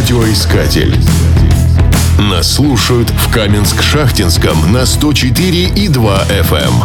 Радиоискатель. Нас слушают в Каменск-Шахтинском на 104 и 2 FM.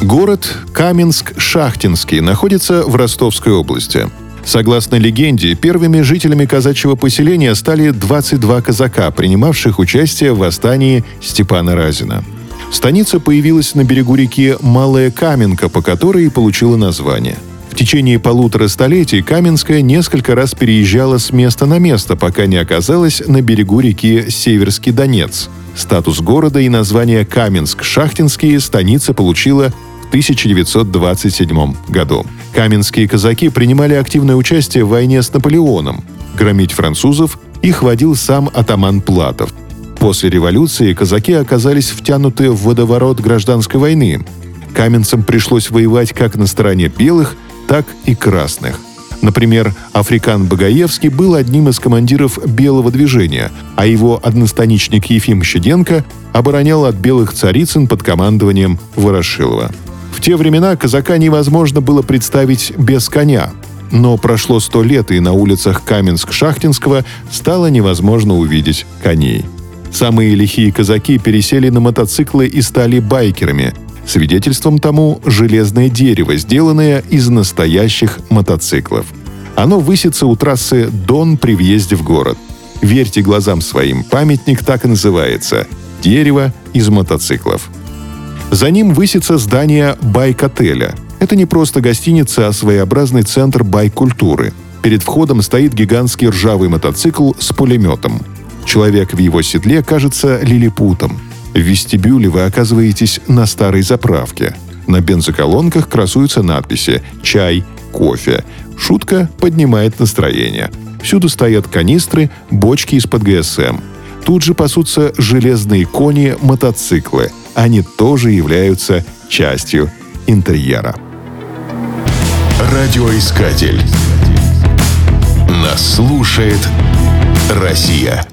эм. Город Каменск-Шахтинский находится в Ростовской области. Согласно легенде, первыми жителями казачьего поселения стали 22 казака, принимавших участие в восстании Степана Разина. Станица появилась на берегу реки Малая Каменка, по которой и получила название – в течение полутора столетий Каменская несколько раз переезжала с места на место, пока не оказалась на берегу реки Северский Донец. Статус города и название Каменск-Шахтинский станица получила в 1927 году. Каменские казаки принимали активное участие в войне с Наполеоном. Громить французов их водил сам атаман Платов. После революции казаки оказались втянуты в водоворот гражданской войны. Каменцам пришлось воевать как на стороне белых, так и красных. Например, Африкан Багаевский был одним из командиров белого движения, а его одностаничник Ефим Щеденко оборонял от белых царицын под командованием Ворошилова. В те времена казака невозможно было представить без коня, но прошло сто лет, и на улицах Каменск-Шахтинского стало невозможно увидеть коней. Самые лихие казаки пересели на мотоциклы и стали байкерами, Свидетельством тому железное дерево, сделанное из настоящих мотоциклов. Оно высится у трассы Дон при въезде в город. Верьте глазам своим, памятник так и называется – «Дерево из мотоциклов». За ним высится здание байк-отеля. Это не просто гостиница, а своеобразный центр байк-культуры. Перед входом стоит гигантский ржавый мотоцикл с пулеметом. Человек в его седле кажется лилипутом – в вестибюле вы оказываетесь на старой заправке. На бензоколонках красуются надписи «Чай», «Кофе». Шутка поднимает настроение. Всюду стоят канистры, бочки из-под ГСМ. Тут же пасутся железные кони, мотоциклы. Они тоже являются частью интерьера. Радиоискатель. Нас слушает Россия.